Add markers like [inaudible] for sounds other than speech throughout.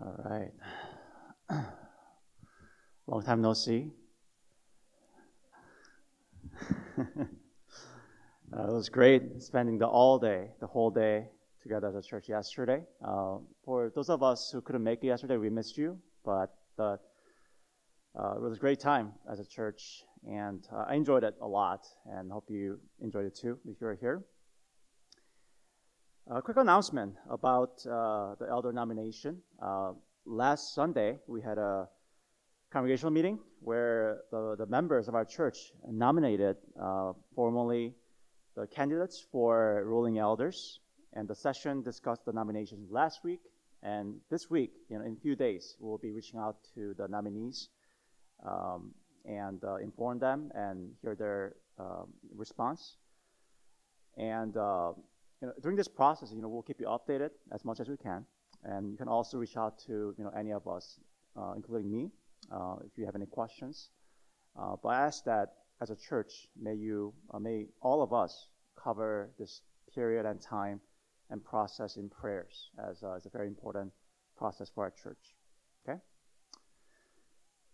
All right. [clears throat] Long time no see. [laughs] uh, it was great spending the all day, the whole day together as a church yesterday. Uh, for those of us who couldn't make it yesterday, we missed you, but uh, it was a great time as a church, and uh, I enjoyed it a lot, and hope you enjoyed it too if you're here. A quick announcement about uh, the elder nomination. Uh, last Sunday, we had a congregational meeting where the, the members of our church nominated uh, formally the candidates for ruling elders. And the session discussed the nominations last week. And this week, you know, in a few days, we'll be reaching out to the nominees um, and uh, inform them and hear their um, response. And uh, you know, during this process, you know, we'll keep you updated as much as we can. And you can also reach out to, you know, any of us, uh, including me, uh, if you have any questions. Uh, but I ask that as a church, may you, uh, may all of us cover this period and time and process in prayers as, uh, as a very important process for our church. Okay?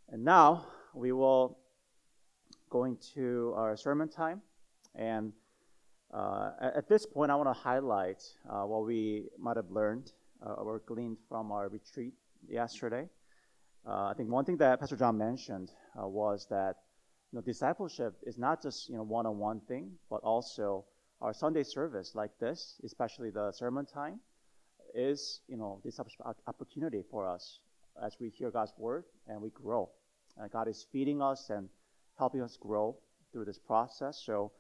And now we will go into our sermon time. And uh, at this point, I want to highlight uh, what we might have learned uh, or gleaned from our retreat yesterday. Uh, I think one thing that Pastor John mentioned uh, was that you know, discipleship is not just you know one-on-one thing, but also our Sunday service like this, especially the sermon time, is you know this opportunity for us as we hear God's word and we grow. God is feeding us and helping us grow through this process. So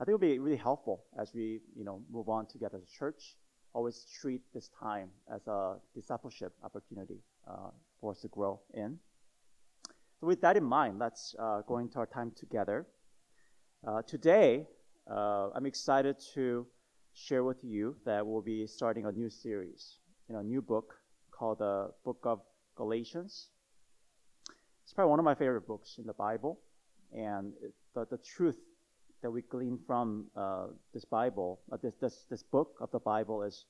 I think it would be really helpful as we, you know, move on together as a church. Always treat this time as a discipleship opportunity uh, for us to grow in. So with that in mind, let's uh, go into our time together. Uh, today, uh, I'm excited to share with you that we'll be starting a new series, know, a new book called the Book of Galatians. It's probably one of my favorite books in the Bible, and it, the, the truth that we glean from uh, this Bible, uh, this, this, this book of the Bible is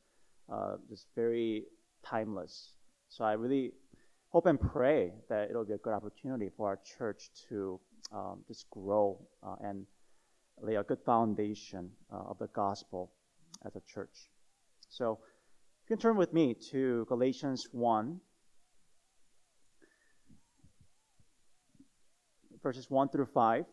uh, just very timeless. So I really hope and pray that it'll be a good opportunity for our church to um, just grow uh, and lay a good foundation uh, of the gospel as a church. So you can turn with me to Galatians 1. Verses 1 through 5.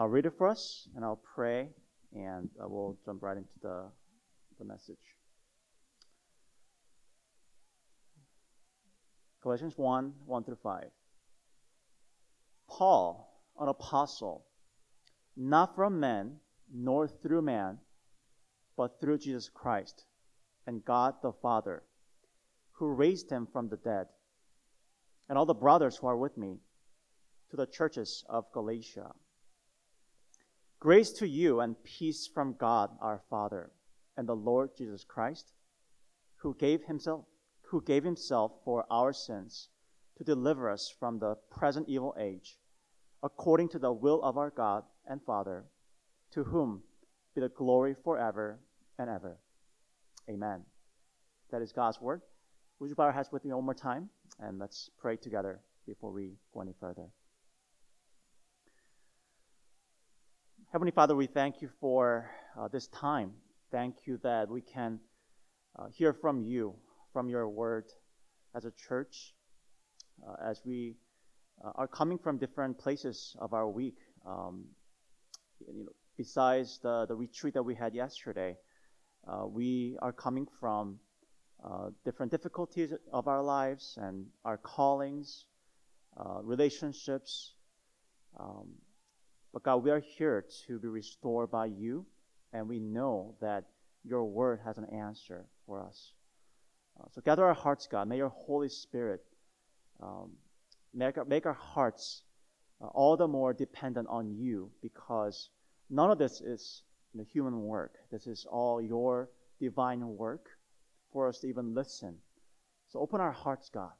I'll read it for us and I'll pray and uh, we'll jump right into the, the message. Galatians 1 1 through 5. Paul, an apostle, not from men, nor through man, but through Jesus Christ and God the Father, who raised him from the dead, and all the brothers who are with me, to the churches of Galatia. Grace to you and peace from God our Father and the Lord Jesus Christ, who gave himself who gave himself for our sins to deliver us from the present evil age, according to the will of our God and Father, to whom be the glory forever and ever. Amen. That is God's word. Would you bow your heads with me one more time? And let's pray together before we go any further. Heavenly Father, we thank you for uh, this time. Thank you that we can uh, hear from you, from your word as a church, uh, as we uh, are coming from different places of our week. Um, you know, besides the, the retreat that we had yesterday, uh, we are coming from uh, different difficulties of our lives and our callings, relationships. Um, but God, we are here to be restored by you, and we know that your word has an answer for us. Uh, so gather our hearts, God. May your Holy Spirit um, make, our, make our hearts uh, all the more dependent on you because none of this is you know, human work. This is all your divine work for us to even listen. So open our hearts, God,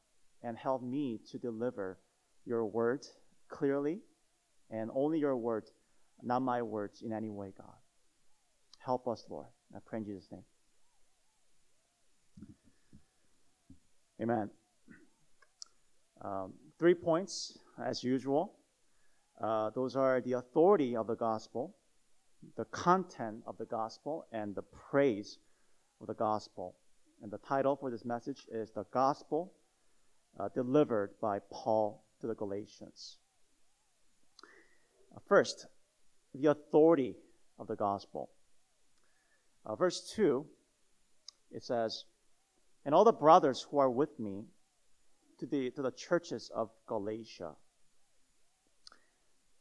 and help me to deliver your word clearly and only your word not my words in any way, God. Help us, Lord. I pray in Jesus' name. Amen. Um, three points, as usual. Uh, those are the authority of the gospel, the content of the gospel, and the praise of the gospel. And the title for this message is The Gospel uh, Delivered by Paul to the Galatians. First, the authority of the gospel. Uh, verse 2, it says, And all the brothers who are with me to the, to the churches of Galatia.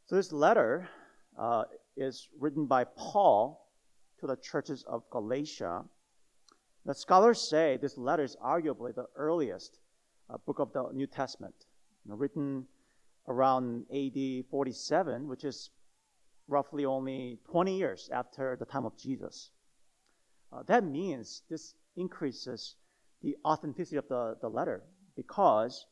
So this letter uh, is written by Paul to the churches of Galatia. The scholars say this letter is arguably the earliest uh, book of the New Testament, you know, written around AD 47, which is roughly only 20 years after the time of Jesus. Uh, that means this increases the authenticity of the, the letter because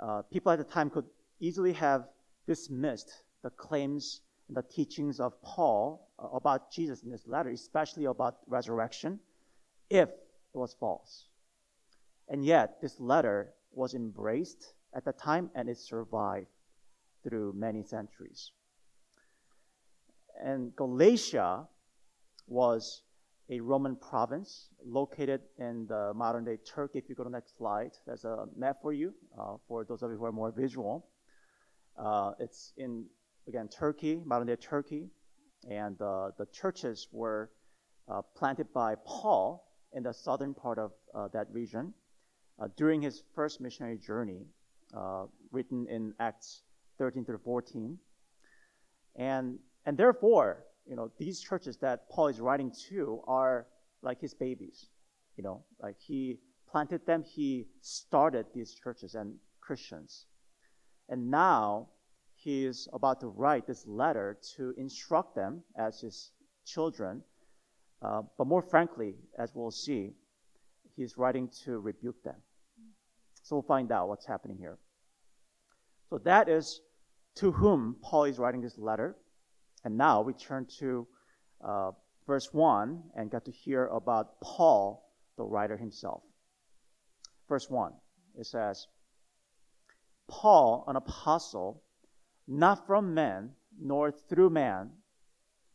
uh, people at the time could easily have dismissed the claims and the teachings of Paul uh, about Jesus in this letter, especially about resurrection, if it was false. And yet, this letter was embraced at the time and it survived through many centuries. And Galatia was a Roman province located in the modern day Turkey. If you go to the next slide, there's a map for you, uh, for those of you who are more visual. Uh, it's in, again, Turkey, modern day Turkey. And uh, the churches were uh, planted by Paul in the southern part of uh, that region uh, during his first missionary journey, written in Acts 13 through 14. And, and therefore, you know, these churches that Paul is writing to are like his babies. You know, like he planted them, he started these churches and Christians. And now he is about to write this letter to instruct them as his children. Uh, but more frankly, as we'll see, he's writing to rebuke them. So we'll find out what's happening here. So that is to whom Paul is writing this letter. And now we turn to uh, verse 1 and get to hear about Paul, the writer himself. Verse 1, it says, Paul, an apostle, not from men, nor through man,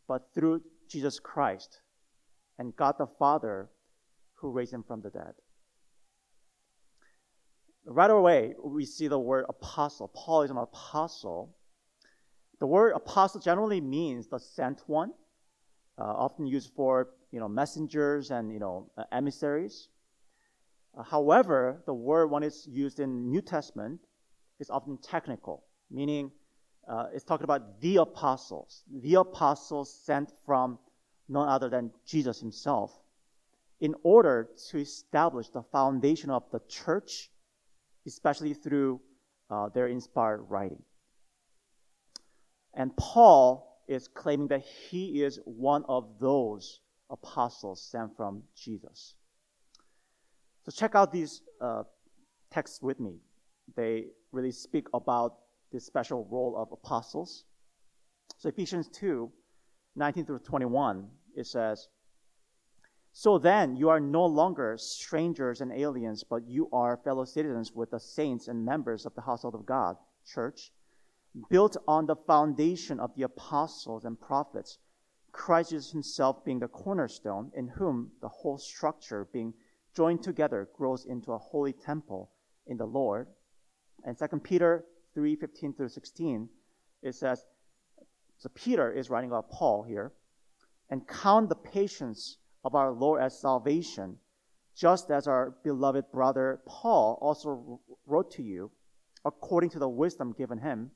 but through Jesus Christ and God the Father who raised him from the dead. Right away, we see the word apostle. Paul is an apostle the word apostle generally means the sent one, uh, often used for you know messengers and you know uh, emissaries. Uh, however, the word when it's used in New Testament is often technical, meaning uh, it's talking about the apostles, the apostles sent from none other than Jesus himself, in order to establish the foundation of the church, especially through uh, their inspired writing. And Paul is claiming that he is one of those apostles sent from Jesus. So check out these uh, texts with me. They really speak about this special role of apostles. So Ephesians 2, 19 through 21, it says, So then you are no longer strangers and aliens, but you are fellow citizens with the saints and members of the household of God, church built on the foundation of the apostles and prophets, Christ Jesus himself being the cornerstone, in whom the whole structure being joined together grows into a holy temple in the Lord. And 2 Peter 3 15 through 16, it says, so Peter is writing about Paul here, and count the patience of our Lord as salvation, just as our beloved brother Paul also wrote to you, according to the wisdom given him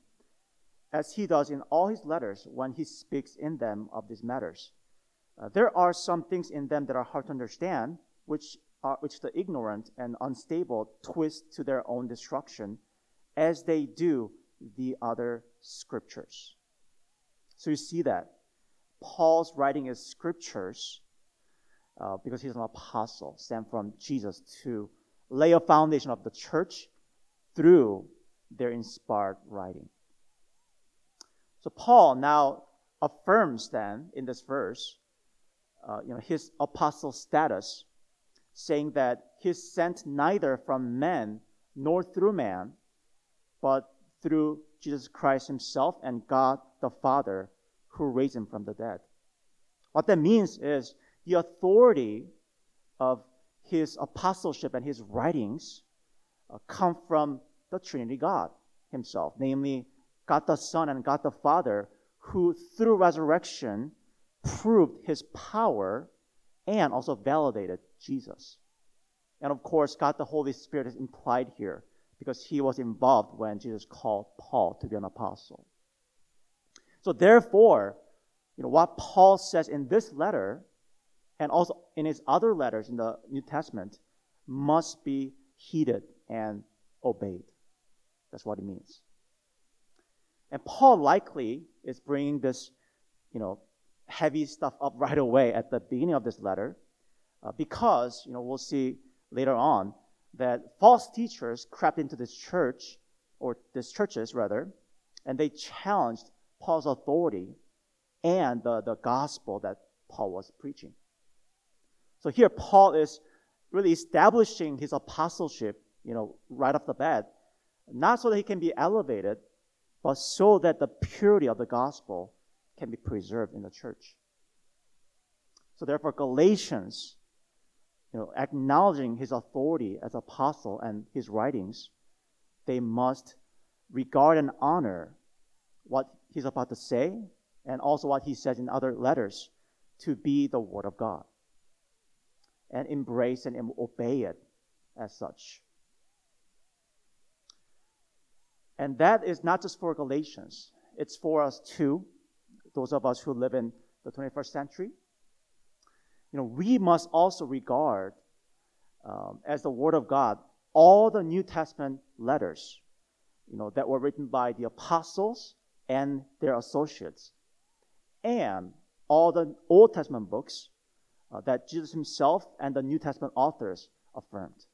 as he does in all his letters when he speaks in them of these matters. Uh, there are some things in them that are hard to understand, which, are, which the ignorant and unstable twist to their own destruction, as they do the other scriptures. So you see that. Paul's writing his scriptures uh, because he's an apostle sent from Jesus to lay a foundation of the church through their inspired writing. So Paul now affirms then in this verse, uh, you know, his apostle status, saying that he's sent neither from men nor through man, but through Jesus Christ himself and God the Father who raised him from the dead. What that means is the authority of his apostleship and his writings uh, come from the Trinity God himself, namely God the Son and God the Father, who through resurrection proved his power and also validated Jesus. And of course, God the Holy Spirit is implied here because he was involved when Jesus called Paul to be an apostle. So therefore, you know, what Paul says in this letter and also in his other letters in the New Testament must be heeded and obeyed. That's what it means. And Paul likely is bringing this, you know, heavy stuff up right away at the beginning of this letter uh, because, you know, we'll see later on that false teachers crept into this church, or these churches rather, and they challenged Paul's authority and the, the gospel that Paul was preaching. So here Paul is really establishing his apostleship, you know, right off the bat, not so that he can be elevated, but so that the purity of the gospel can be preserved in the church. So therefore, Galatians, you know, acknowledging his authority as apostle and his writings, they must regard and honor what he's about to say and also what he says in other letters to be the word of God and embrace and obey it as such. And that is not just for Galatians, it's for us too, those of us who live in the 21st century. You know, we must also regard um, as the Word of God all the New Testament letters, you know, that were written by the apostles and their associates, and all the Old Testament books uh, that Jesus himself and the New Testament authors affirmed.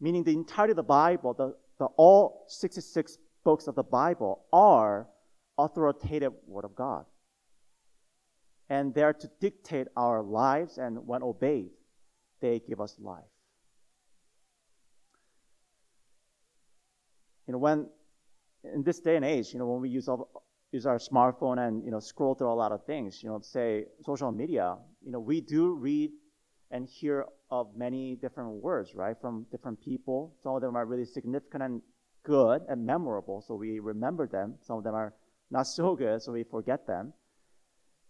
Meaning the entirety of the Bible, the, the all 66 books of the Bible are authoritative Word of God. And they're to dictate our lives, and when obeyed, they give us life. You know, when in this day and age, you know, when we use all, use our smartphone and you know scroll through a lot of things, you know, say social media, you know, we do read and hear of many different words, right, from different people. Some of them are really significant and good and memorable, so we remember them. Some of them are not so good, so we forget them.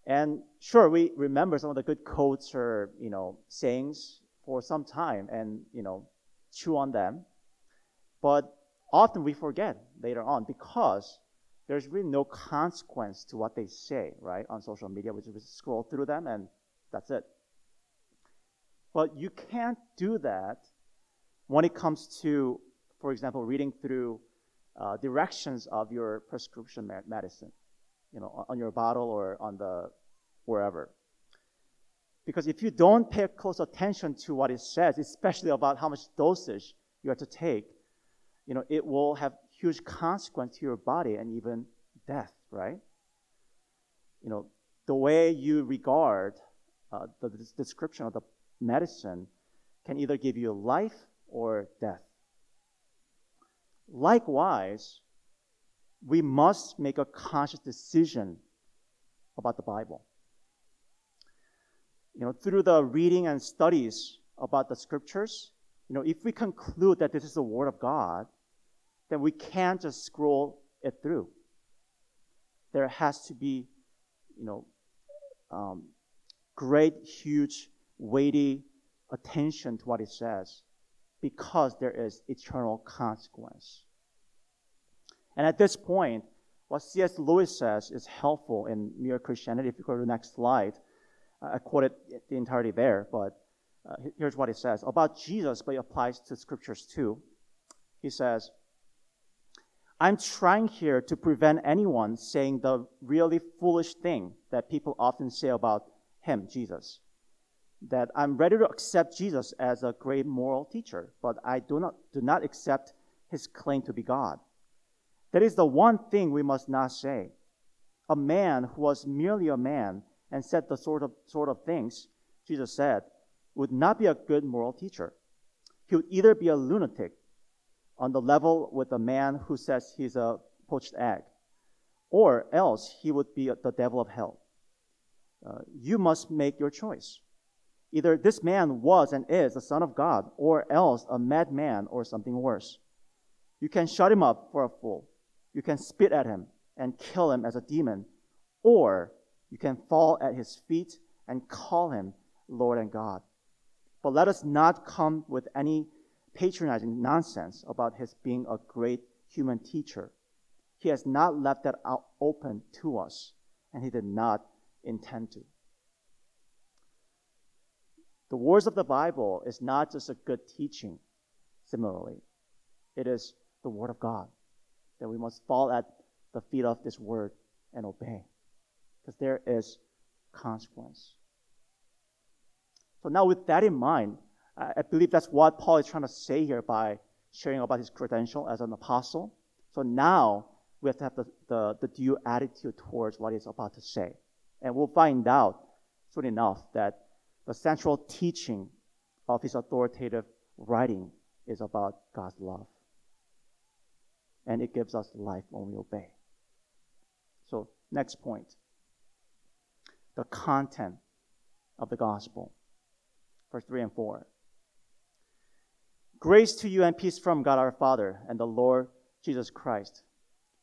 And sure, we remember some of the good quotes or you know sayings for some time, and you know chew on them. But often we forget later on because there's really no consequence to what they say, right, on social media. We just scroll through them and that's it. But you can't do that when it comes to, for example, reading through uh, directions of your prescription medicine, you know, on your bottle or on the wherever. Because if you don't pay close attention to what it says, especially about how much dosage you have to take, you know, it will have huge consequence to your body and even death, right? You know, the way you regard uh, the, the description of the medicine can either give you life or death. Likewise, we must make a conscious decision about the Bible. You know, through the reading and studies about the scriptures, you know, if we conclude that this is the Word of God, then we can't just scroll it through. There has to be, you know, um, great, huge, weighty attention to what it says because there is eternal consequence. And at this point, what C.S. Lewis says is helpful in Mere Christianity. If you go to the next slide, I quoted the entirety there, but uh, here's what he says about Jesus, but it applies to scriptures too. He says, I'm trying here to prevent anyone saying the really foolish thing that people often say about him, Jesus. That I'm ready to accept Jesus as a great moral teacher, but I do not, do not accept his claim to be God. That is the one thing we must not say. a man who was merely a man and said the sort of, sort of things Jesus said would not be a good moral teacher. He would either be a lunatic on the level with a man who says he's a poached egg, or else he would be the devil of hell. Uh, you must make your choice. Either this man was and is the Son of God, or else a madman or something worse. You can shut him up for a fool. You can spit at him and kill him as a demon, or you can fall at his feet and call him Lord and God. But let us not come with any patronizing nonsense about his being a great human teacher. He has not left that out open to us, and he did not intend to. The words of the Bible is not just a good teaching, similarly. It is the Word of God that we must fall at the feet of this Word and obey. Because there is consequence. So now with that in mind, I believe that's what Paul is trying to say here by sharing about his credential as an apostle. So now we have to have the, the, the due attitude towards what he's about to say. And we'll find out soon enough that the central teaching of his authoritative writing is about God's love. And it gives us life when we obey. So, next point the content of the gospel. Verse 3 and 4. Grace to you and peace from God our Father and the Lord Jesus Christ,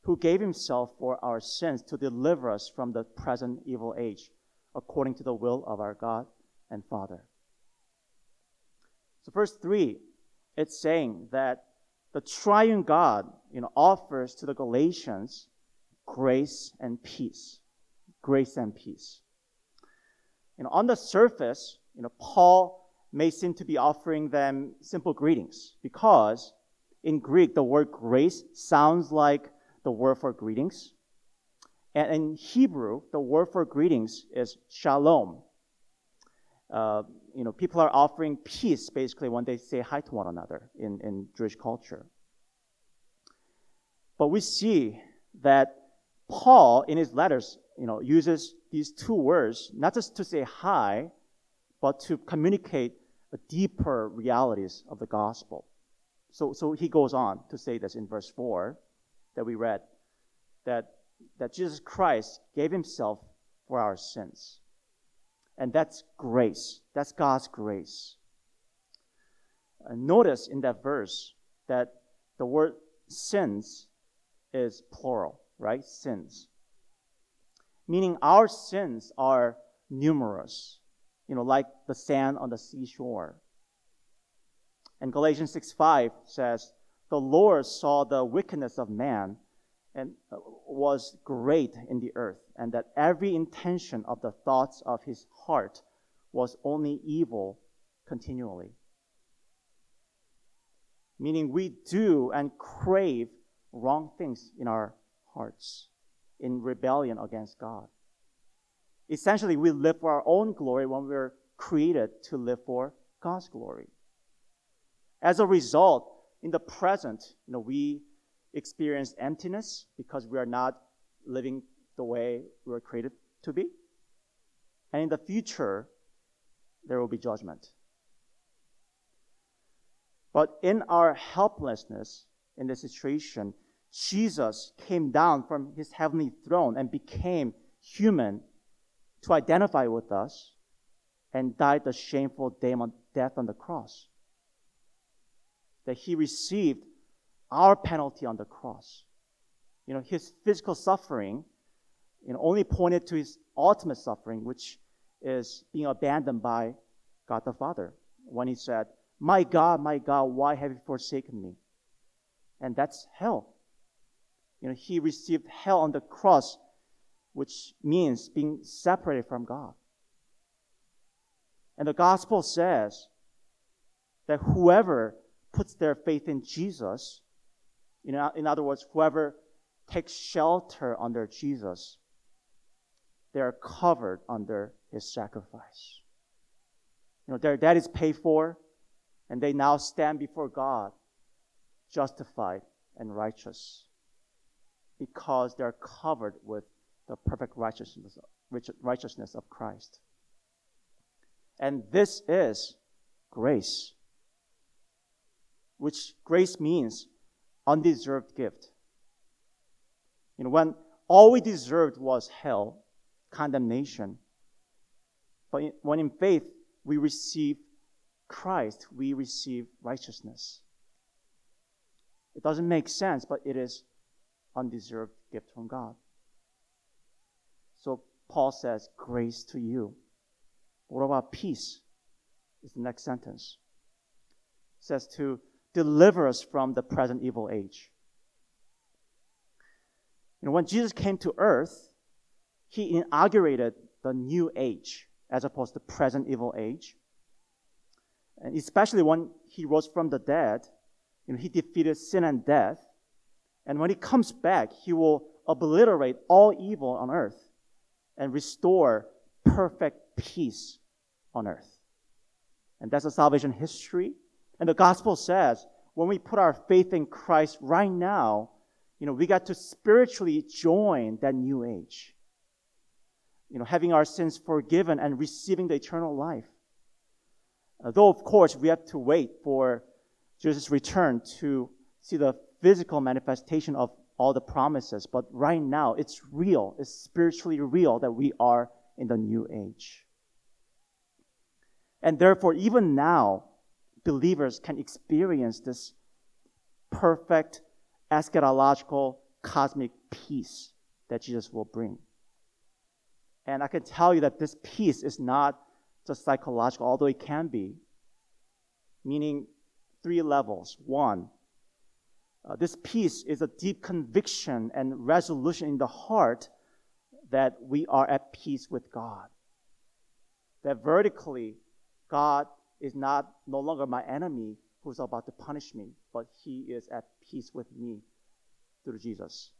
who gave himself for our sins to deliver us from the present evil age, according to the will of our God and Father. So, verse 3, it's saying that the triune God you know, offers to the Galatians grace and peace. Grace and peace. You know, on the surface, you know, Paul may seem to be offering them simple greetings because in Greek, the word grace sounds like the word for greetings. And in Hebrew, the word for greetings is shalom. Uh, you know, people are offering peace basically when they say hi to one another in, in Jewish culture. But we see that Paul, in his letters, you know, uses these two words not just to say hi, but to communicate deeper realities of the gospel. So, so he goes on to say this in verse 4 that we read that, that Jesus Christ gave himself for our sins. And that's grace. That's God's grace. Notice in that verse that the word sins is plural, right? Sins. Meaning our sins are numerous, you know, like the sand on the seashore. And Galatians 6 5 says, The Lord saw the wickedness of man and uh, was great in the earth, and that every intention of the thoughts of his heart was only evil continually. Meaning, we do and crave wrong things in our hearts in rebellion against God. Essentially, we live for our own glory when we're created to live for God's glory. As a result, in the present, you know, we experience emptiness because we are not living the way we were created to be. And in the future, there will be judgment. But in our helplessness in this situation, Jesus came down from his heavenly throne and became human to identify with us and died the shameful death on the cross. That he received our penalty on the cross. You know, his physical suffering you know, only pointed to his ultimate suffering, which is being abandoned by God the Father when he said, My God, my God, why have you forsaken me? And that's hell. You know, he received hell on the cross, which means being separated from God. And the gospel says that whoever puts their faith in Jesus, know, in other words, whoever takes shelter under Jesus, they are covered under his sacrifice. You know, their debt is paid for, and they now stand before God justified and righteous because they're covered with the perfect righteousness, righteousness of Christ. And this is grace, which grace means undeserved gift. You know, when all we deserved was hell, condemnation, but when in faith we receive Christ, we receive righteousness. It doesn't make sense, but it is undeserved gift from God. So Paul says, grace to you. What about peace? Is the next sentence. It says to deliver us from the present evil age. You know, when Jesus came to earth, he inaugurated the new age as opposed to the present evil age. And especially when he rose from the dead, you know, he defeated sin and death. And when he comes back, he will obliterate all evil on earth and restore perfect peace on earth. And that's a salvation history. And the gospel says when we put our faith in Christ right now, you know, we got to spiritually join that new age. You know, having our sins forgiven and receiving the eternal life. Uh, though, of course, we have to wait for Jesus' return to see the physical manifestation of all the promises. But right now, it's real. It's spiritually real that we are in the new age. And therefore, even now, believers can experience this perfect eschatological cosmic peace that Jesus will bring. And I can tell you that this peace is not just psychological, although it can be, meaning three levels. One, uh, this peace is a deep conviction and resolution in the heart that we are at peace with God. That vertically, God is not no longer my enemy who's about to punish me, but he is at peace with me through Jesus.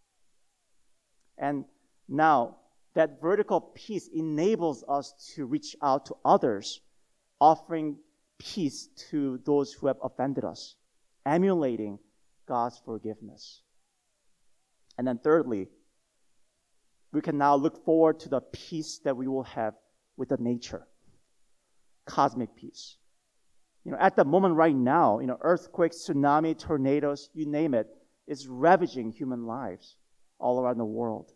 And now, that vertical peace enables us to reach out to others, offering peace to those who have offended us, emulating God's forgiveness. And then, thirdly, we can now look forward to the peace that we will have with the nature cosmic peace. You know, at the moment right now, you know, earthquakes, tsunami, tornadoes, you name it, is ravaging human lives all around the world.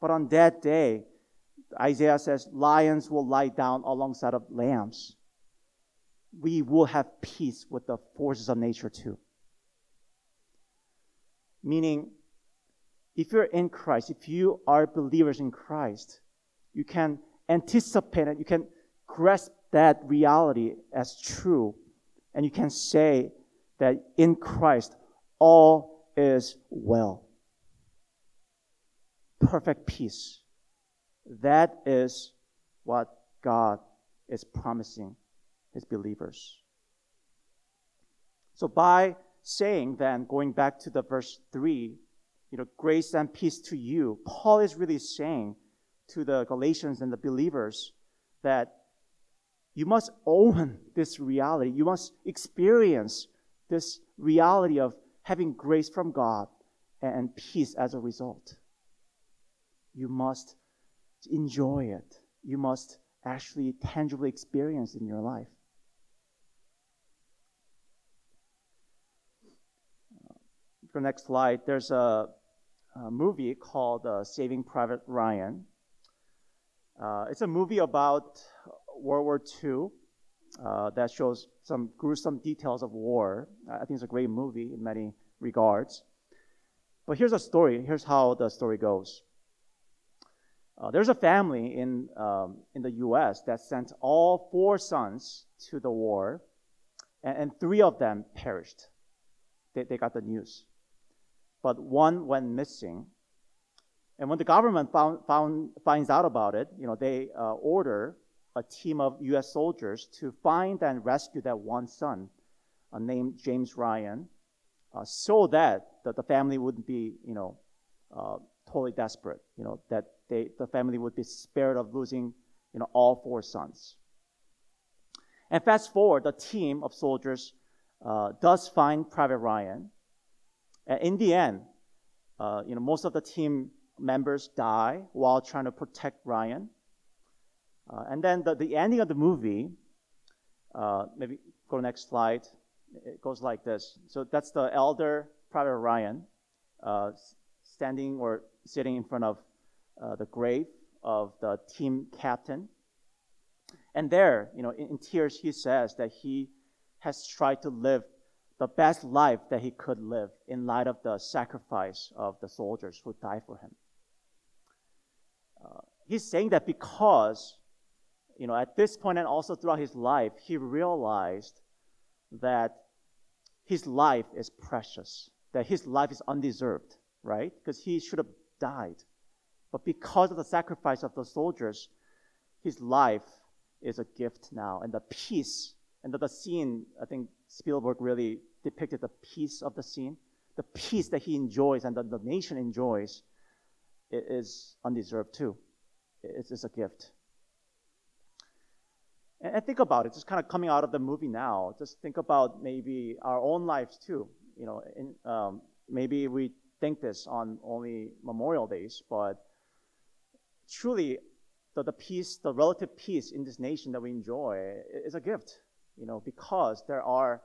But on that day, Isaiah says, lions will lie down alongside of lambs. We will have peace with the forces of nature too. Meaning, if you're in Christ, if you are believers in Christ, you can anticipate it, you can grasp that reality as true, and you can say that in Christ all is well. Perfect peace. That is what God is promising his believers. So by saying then, going back to the verse 3, you know, grace and peace to you, Paul is really saying to the Galatians and the believers that you must own this reality. You must experience this reality of having grace from God and peace as a result. You must enjoy it. You must actually tangibly experience in your life. The next slide, there's a, a movie called uh, Saving Private Ryan. Uh, it's a movie about World War II uh, that shows some gruesome details of war. I think it's a great movie in many regards. But here's a story. Here's how the story goes. Uh, there's a family in, um, in the US that sent all four sons to the war, and, and three of them perished. They, they got the news but one went missing. And when the government found, found, finds out about it, you know, they uh, order a team of U.S. soldiers to find and rescue that one son uh, named James Ryan, uh, so that the, family wouldn't be, you know, uh, totally desperate. You know, that they, the family would be spared of losing, you know, all four sons. And fast forward, the team of soldiers uh, does find Private Ryan, and in the end, uh, you know, most of the team members die while trying to protect Ryan. Uh, and then the, the ending of the movie, uh, maybe go to next slide. It goes like this. So that's the elder Private Ryan uh, standing or sitting in front of uh, the grave of the team captain. And there, you know, in, in tears, he says that he has tried to live the best life that he could live in light of the sacrifice of the soldiers who died for him. Uh, he's saying that because, you know, at this point and also throughout his life, he realized that his life is precious, that his life is undeserved, right? Because he should have died. But because of the sacrifice of the soldiers, his life is a gift now. And the peace and the, the scene, I think Spielberg really depicted the peace of the scene, the peace that he enjoys and that the nation enjoys is undeserved too. It's, a gift. And, and think about it, just kind of coming out of the movie now, just think about maybe our own lives too. You know, in, um, maybe we think this on only Memorial Days, but truly the, the peace, the relative peace in this nation that we enjoy is a gift, you know, because there are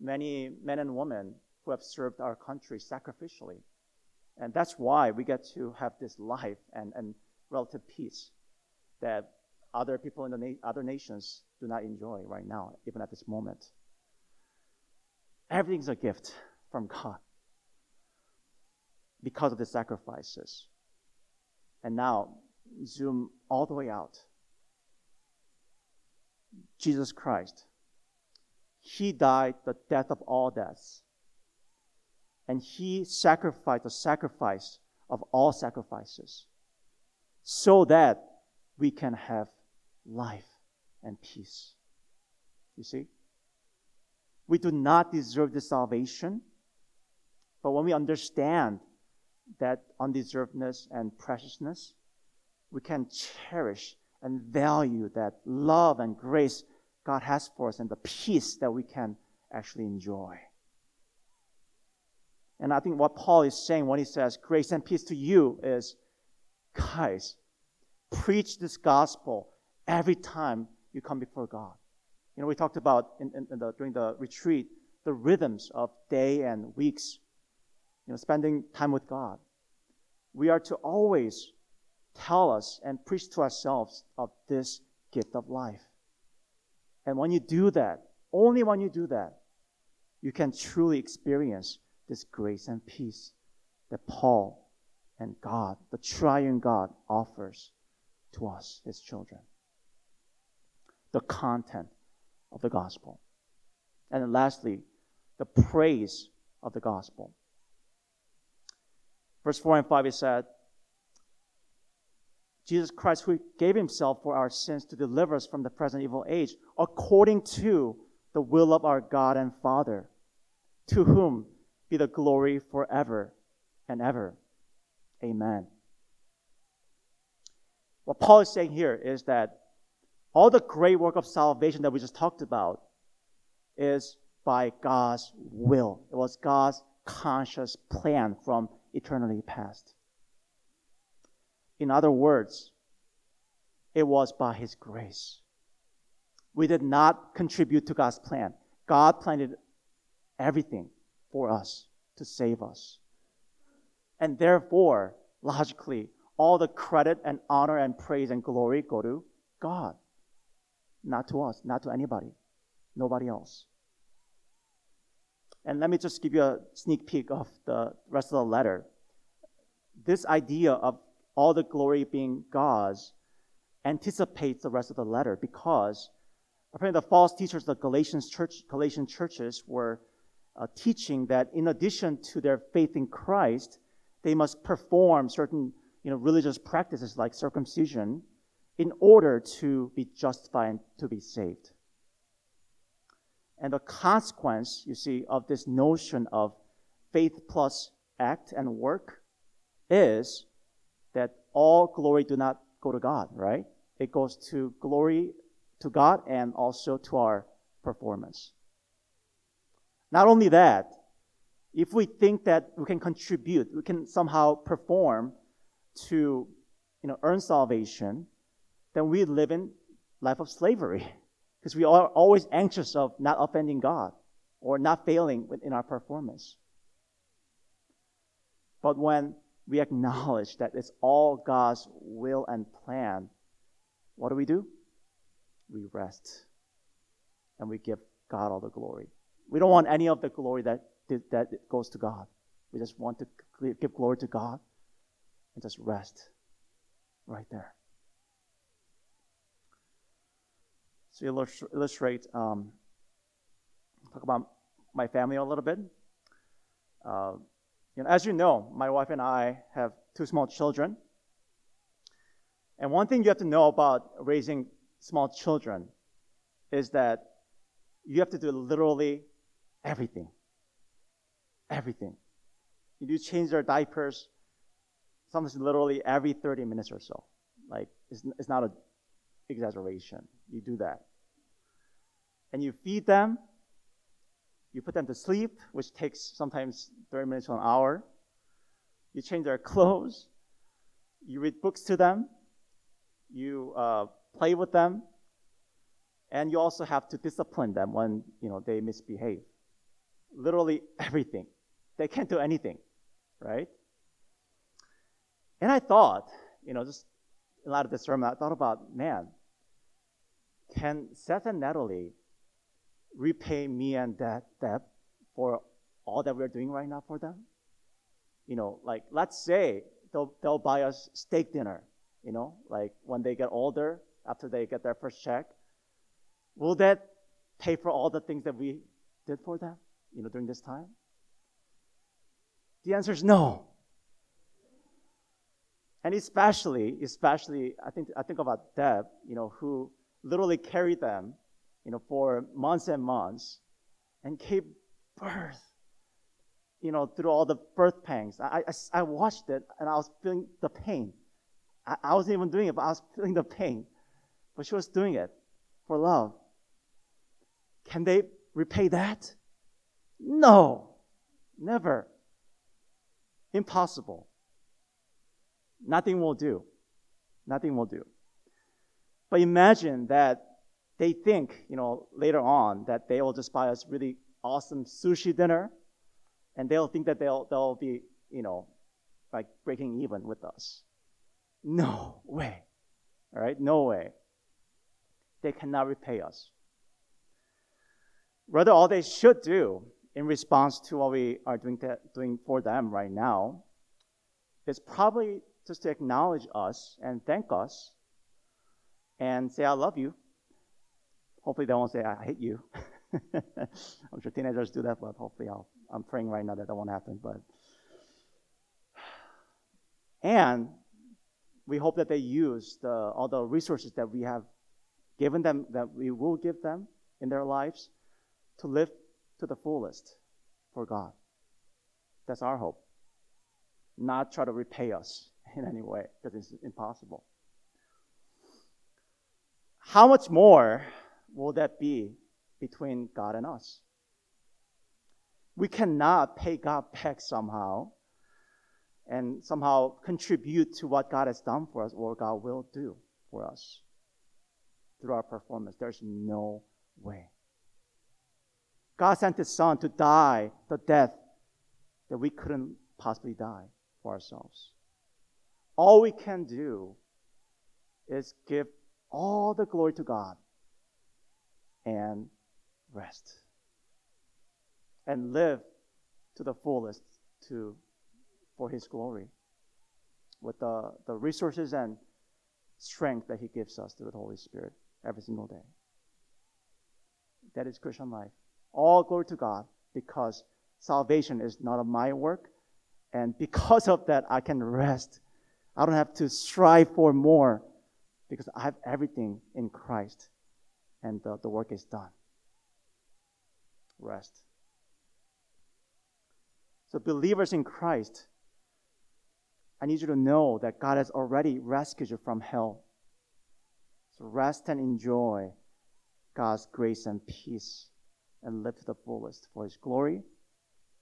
many men and women who have served our country sacrificially. And that's why we get to have this life and, and relative peace that other people in the na- other nations do not enjoy right now, even at this moment. Everything's a gift from God because of the sacrifices. And now, zoom all the way out. Jesus Christ he died the death of all deaths. And he sacrificed the sacrifice of all sacrifices so that we can have life and peace. You see? We do not deserve the salvation, but when we understand that undeservedness and preciousness, we can cherish and value that love and grace God has for us and the peace that we can actually enjoy. And I think what Paul is saying when he says grace and peace to you is guys, preach this gospel every time you come before God. You know, we talked about in, in, in the, during the retreat the rhythms of day and weeks, you know, spending time with God. We are to always tell us and preach to ourselves of this gift of life. And when you do that, only when you do that, you can truly experience this grace and peace that Paul and God, the triune God, offers to us, his children. The content of the gospel. And then lastly, the praise of the gospel. Verse 4 and 5 is said, Jesus Christ, who gave himself for our sins to deliver us from the present evil age, according to the will of our God and Father, to whom be the glory forever and ever. Amen. What Paul is saying here is that all the great work of salvation that we just talked about is by God's will. It was God's conscious plan from eternity past. In other words, it was by His grace. We did not contribute to God's plan. God planned everything for us to save us. And therefore, logically, all the credit and honor and praise and glory go to God, not to us, not to anybody, nobody else. And let me just give you a sneak peek of the rest of the letter. This idea of all the glory being God's, anticipates the rest of the letter because apparently the false teachers, the Galatians church, Galatian churches, were uh, teaching that in addition to their faith in Christ, they must perform certain you know, religious practices like circumcision in order to be justified and to be saved. And the consequence, you see, of this notion of faith plus act and work is that all glory do not go to God, right? It goes to glory to God and also to our performance. Not only that, if we think that we can contribute, we can somehow perform to you know, earn salvation, then we live in life of slavery [laughs] because we are always anxious of not offending God or not failing in our performance. But when we acknowledge that it's all God's will and plan, what do we do? We rest and we give God all the glory. We don't want any of the glory that, that goes to God. We just want to give glory to God and just rest right there. So you illustrate, um, talk about my family a little bit. Uh, you know, as you know, my wife and I have two small children. And one thing you have to know about raising small children is that you have to do literally everything. Everything. You do change their diapers, sometimes literally every 30 minutes or so. Like, it's, it's not an exaggeration. You do that. And you feed them, you put them to sleep, which takes sometimes 30 minutes to an hour. You change their clothes, you read books to them, you uh, play with them, and you also have to discipline them when you know they misbehave. Literally everything. They can't do anything, right? And I thought, you know, just a lot of the sermon, I thought about, man, can Seth and Natalie repay me and Deb, Deb for all that we're doing right now for them? You know, like let's say they'll, they'll buy us steak dinner, you know, like when they get older, after they get their first check. Will that pay for all the things that we did for them, you know, during this time? The answer is no. And especially, especially, I think I think about Deb, you know, who literally carried them, you know, for months and months, and gave birth, you know, through all the birth pangs. I, I, I watched it and I was feeling the pain. I, I wasn't even doing it, but I was feeling the pain. But she was doing it for love. Can they repay that? No, never. Impossible. Nothing will do. Nothing will do. But imagine that they think, you know, later on that they will just buy us really awesome sushi dinner and they'll think that they'll, they'll be, you know, like breaking even with us. No way. All right? No way. They cannot repay us. Rather, all they should do in response to what we are doing, to, doing for them right now is probably just to acknowledge us and thank us and say, I love you. Hopefully, they won't say, I hate you. [laughs] I'm sure teenagers do that, but hopefully, I'll, I'm praying right now that that won't happen. But and we hope that they use the, all the resources that we have given them, that we will give them in their lives, to live to the fullest for God. That's our hope. Not try to repay us [laughs] in any way because it's impossible. How much more will that be between God and us? We cannot pay God back somehow and somehow contribute to what God has done for us or God will do for us through our performance. There's no way. God sent His Son to die the death that we couldn't possibly die for ourselves. All we can do is give all the glory to God and rest and live to the fullest to for his glory with the, the resources and strength that he gives us through the Holy Spirit every single day. That is Christian life. All glory to God because salvation is not of my work. And because of that, I can rest I don't have to strive for more because I have everything in Christ and the, the work is done. Rest. So, believers in Christ, I need you to know that God has already rescued you from hell. So, rest and enjoy God's grace and peace and live to the fullest for His glory.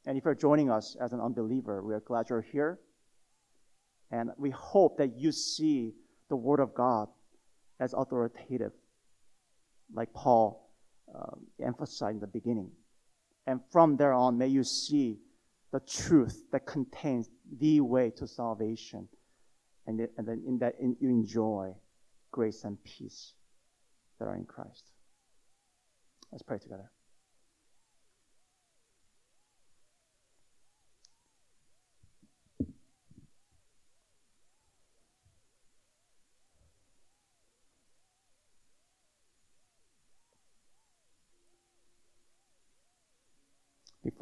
And if you're joining us as an unbeliever, we are glad you're here. And we hope that you see the Word of God as authoritative, like Paul uh, emphasized in the beginning. And from there on, may you see the truth that contains the way to salvation. And, it, and then in that in, you enjoy grace and peace that are in Christ. Let's pray together.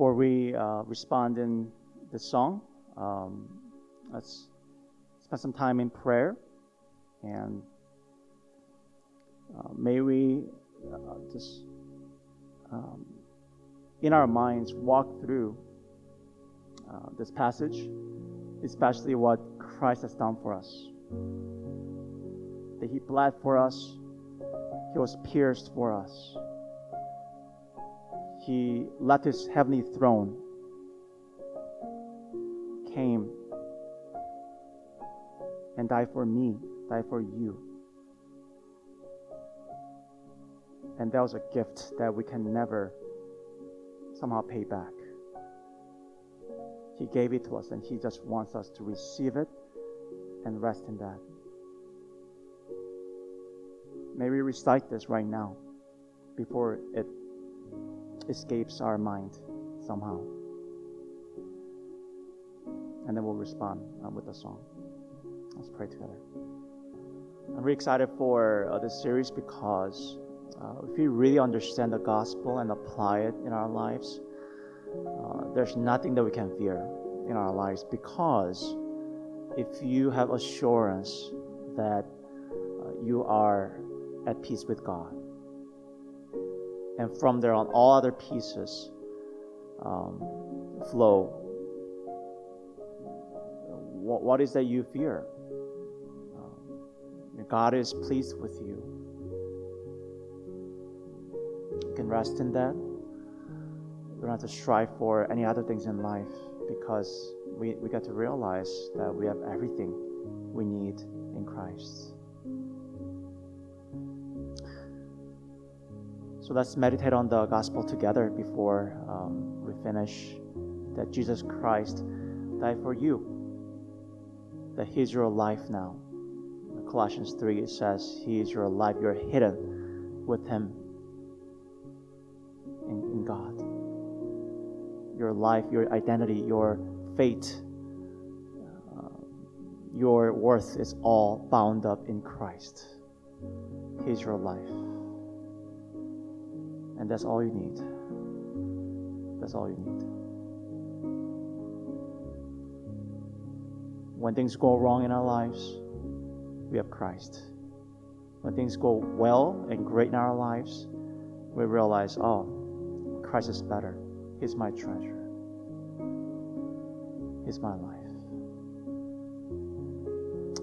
Before we uh, respond in the song, um, let's spend some time in prayer and uh, may we uh, just um, in our minds walk through uh, this passage, especially what Christ has done for us. That He bled for us, He was pierced for us he left his heavenly throne, came and died for me, died for you. And that was a gift that we can never somehow pay back. He gave it to us, and He just wants us to receive it and rest in that. May we recite this right now before it escapes our mind somehow. And then we'll respond uh, with a song. Let's pray together. I'm really excited for uh, this series because uh, if we really understand the gospel and apply it in our lives, uh, there's nothing that we can fear in our lives because if you have assurance that uh, you are at peace with God, and from there on, all other pieces um, flow. What, what is that you fear? Um, God is pleased with you. You can rest in that. We don't have to strive for any other things in life because we, we get to realize that we have everything we need in Christ. So let's meditate on the gospel together before um, we finish. That Jesus Christ died for you. That He's your life now. In Colossians 3 it says, He is your life. You're hidden with Him in, in God. Your life, your identity, your fate, uh, your worth is all bound up in Christ. He's your life. And that's all you need. That's all you need. When things go wrong in our lives, we have Christ. When things go well and great in our lives, we realize, oh, Christ is better. He's my treasure. He's my life.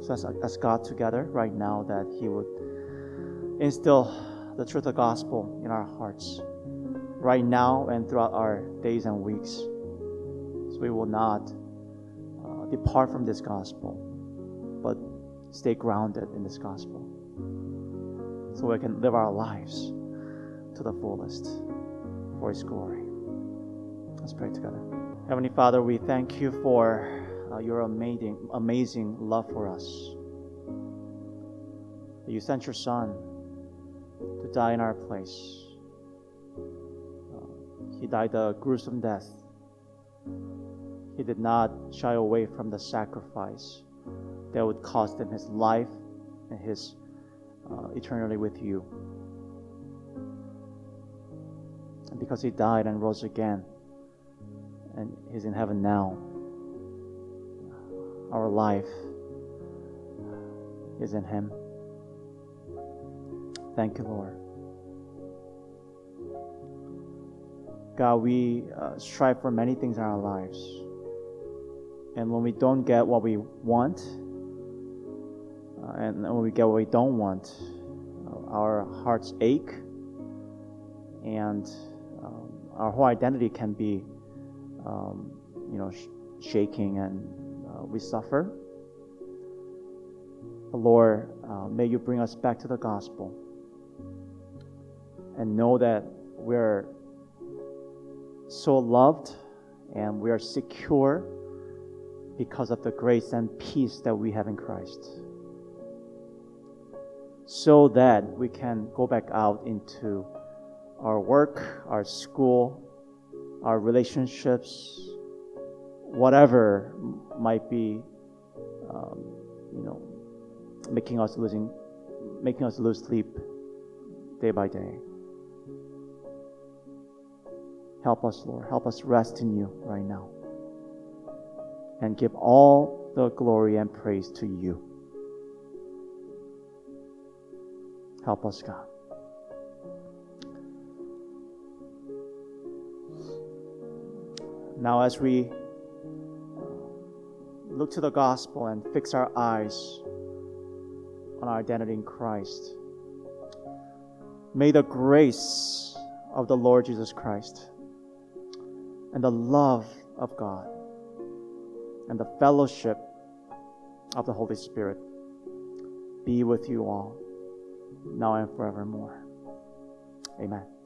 So let's ask God together right now that He would instill the truth of the gospel in our hearts right now and throughout our days and weeks. So we will not uh, depart from this gospel, but stay grounded in this gospel. So we can live our lives to the fullest for His glory. Let's pray together. Heavenly Father, we thank you for uh, your amazing, amazing love for us. You sent your Son to die in our place. Uh, he died a gruesome death. He did not shy away from the sacrifice that would cost him his life and his uh, eternity with you. And because he died and rose again, and he's in heaven now, our life is in him. Thank you, Lord. God, we uh, strive for many things in our lives. And when we don't get what we want, uh, and when we get what we don't want, uh, our hearts ache, and um, our whole identity can be, um, you know, sh- shaking, and uh, we suffer. Lord, uh, may you bring us back to the gospel and know that we're so loved and we are secure because of the grace and peace that we have in Christ. So that we can go back out into our work, our school, our relationships, whatever might be, um, you know, making us losing, making us lose sleep day by day. Help us, Lord. Help us rest in you right now. And give all the glory and praise to you. Help us, God. Now, as we look to the gospel and fix our eyes on our identity in Christ, may the grace of the Lord Jesus Christ and the love of God and the fellowship of the Holy Spirit be with you all now and forevermore. Amen.